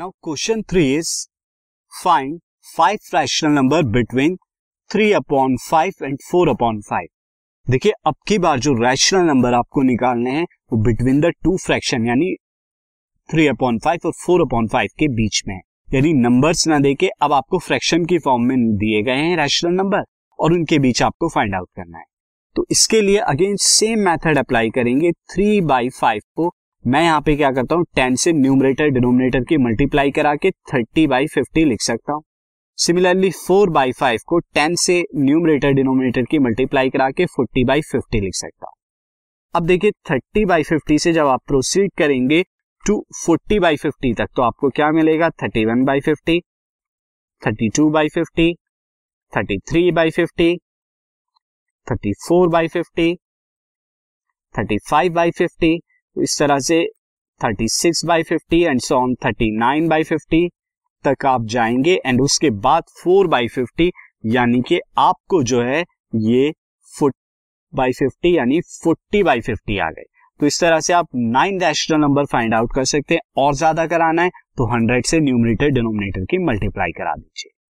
Now question three is find five fractional number between three upon five and four upon five देखिए, अब की बार जो rational number आपको निकालने हैं, वो बिटवीन द टू फ्रैक्शन यानी थ्री अपॉन फाइव और फोर अपॉन फाइव के बीच में यानी नंबर्स ना देके अब आपको फ्रैक्शन की फॉर्म में दिए गए हैं रैशनल नंबर और उनके बीच आपको फाइंड आउट करना है। तो इसके लिए अगेन सेम मेथड अप्लाई करेंगे थ्री बाई फाइव को मैं यहाँ पे क्या करता हूँ, टेन से न्यूमरेटर डिनोमिनेटर की मल्टीप्लाई करा के थर्टी बाई फिफ्टी लिख सकता हूँ। सिमिलरली फोर बाई फाइव को टेन से न्यूमरेटर डिनोमिनेटर की मल्टीप्लाई करा के फोर्टी बाई फिफ्टी लिख सकता हूँ। अब देखिए थर्टी बाई फिफ्टी से जब आप प्रोसीड करेंगे टू फोर्टी बाई फिफ्टी तक तो आपको क्या मिलेगा? Thirty one by fifty thirty two by fifty thirty three by fifty thirty four by fifty thirty five by fifty तो इस तरह से 36 by fifty and so on 39 by fifty तक आप जाएँगे एंड उसके बाद 4 बाई फिफ्टी, यानी कि आपको जो है ये फुट बाई फिफ्टी, यानी 40 बाई फिफ्टी आ गए। तो इस तरह से आप nine rational number find out कर सकते हैं। और ज़्यादा कराना है तो 100 से न्यूमरेटर डिनोमिनेटर की मल्टीप्लाई करा दीजिए।